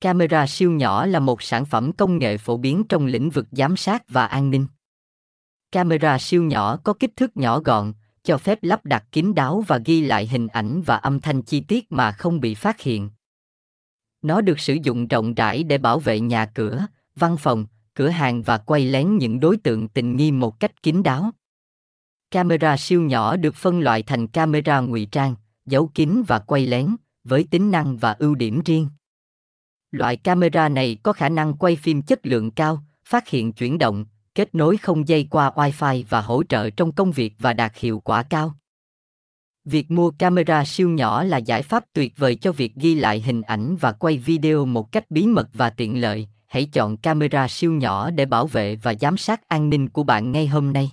Camera siêu nhỏ là một sản phẩm công nghệ phổ biến trong lĩnh vực giám sát và an ninh. Camera siêu nhỏ có kích thước nhỏ gọn, cho phép lắp đặt kín đáo và ghi lại hình ảnh và âm thanh chi tiết mà không bị phát hiện. Nó được sử dụng rộng rãi để bảo vệ nhà cửa, văn phòng, cửa hàng và quay lén những đối tượng tình nghi một cách kín đáo. Camera siêu nhỏ được phân loại thành camera ngụy trang, giấu kín và quay lén, với tính năng và ưu điểm riêng. Loại camera này có khả năng quay phim chất lượng cao, phát hiện chuyển động, kết nối không dây qua Wi-Fi và hỗ trợ trong công việc và đạt hiệu quả cao. Việc mua camera siêu nhỏ là giải pháp tuyệt vời cho việc ghi lại hình ảnh và quay video một cách bí mật và tiện lợi. Hãy chọn camera siêu nhỏ để bảo vệ và giám sát an ninh của bạn ngay hôm nay.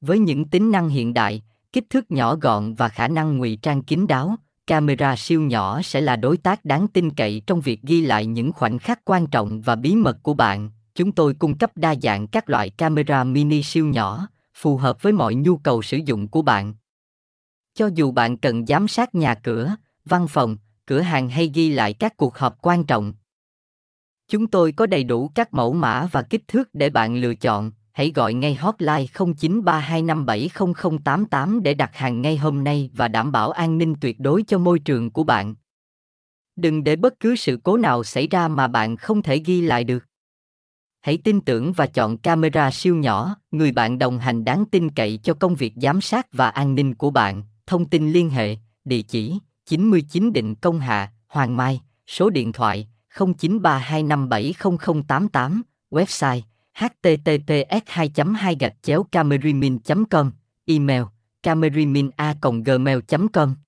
Với những tính năng hiện đại, kích thước nhỏ gọn và khả năng ngụy trang kín đáo, camera siêu nhỏ sẽ là đối tác đáng tin cậy trong việc ghi lại những khoảnh khắc quan trọng và bí mật của bạn. Chúng tôi cung cấp đa dạng các loại camera mini siêu nhỏ, phù hợp với mọi nhu cầu sử dụng của bạn. Cho dù bạn cần giám sát nhà cửa, văn phòng, cửa hàng hay ghi lại các cuộc họp quan trọng, chúng tôi có đầy đủ các mẫu mã và kích thước để bạn lựa chọn. Hãy gọi ngay hotline 0932570088 để đặt hàng ngay hôm nay và đảm bảo an ninh tuyệt đối cho môi trường của bạn. Đừng để bất cứ sự cố nào xảy ra mà bạn không thể ghi lại được. Hãy tin tưởng và chọn camera siêu nhỏ, người bạn đồng hành đáng tin cậy cho công việc giám sát và an ninh của bạn. Thông tin liên hệ, địa chỉ 99 Định Công Hạ, Hoàng Mai, số điện thoại 0932570088, website https 2 2 gạch chéo camerimin com. Email camerimina gmail com.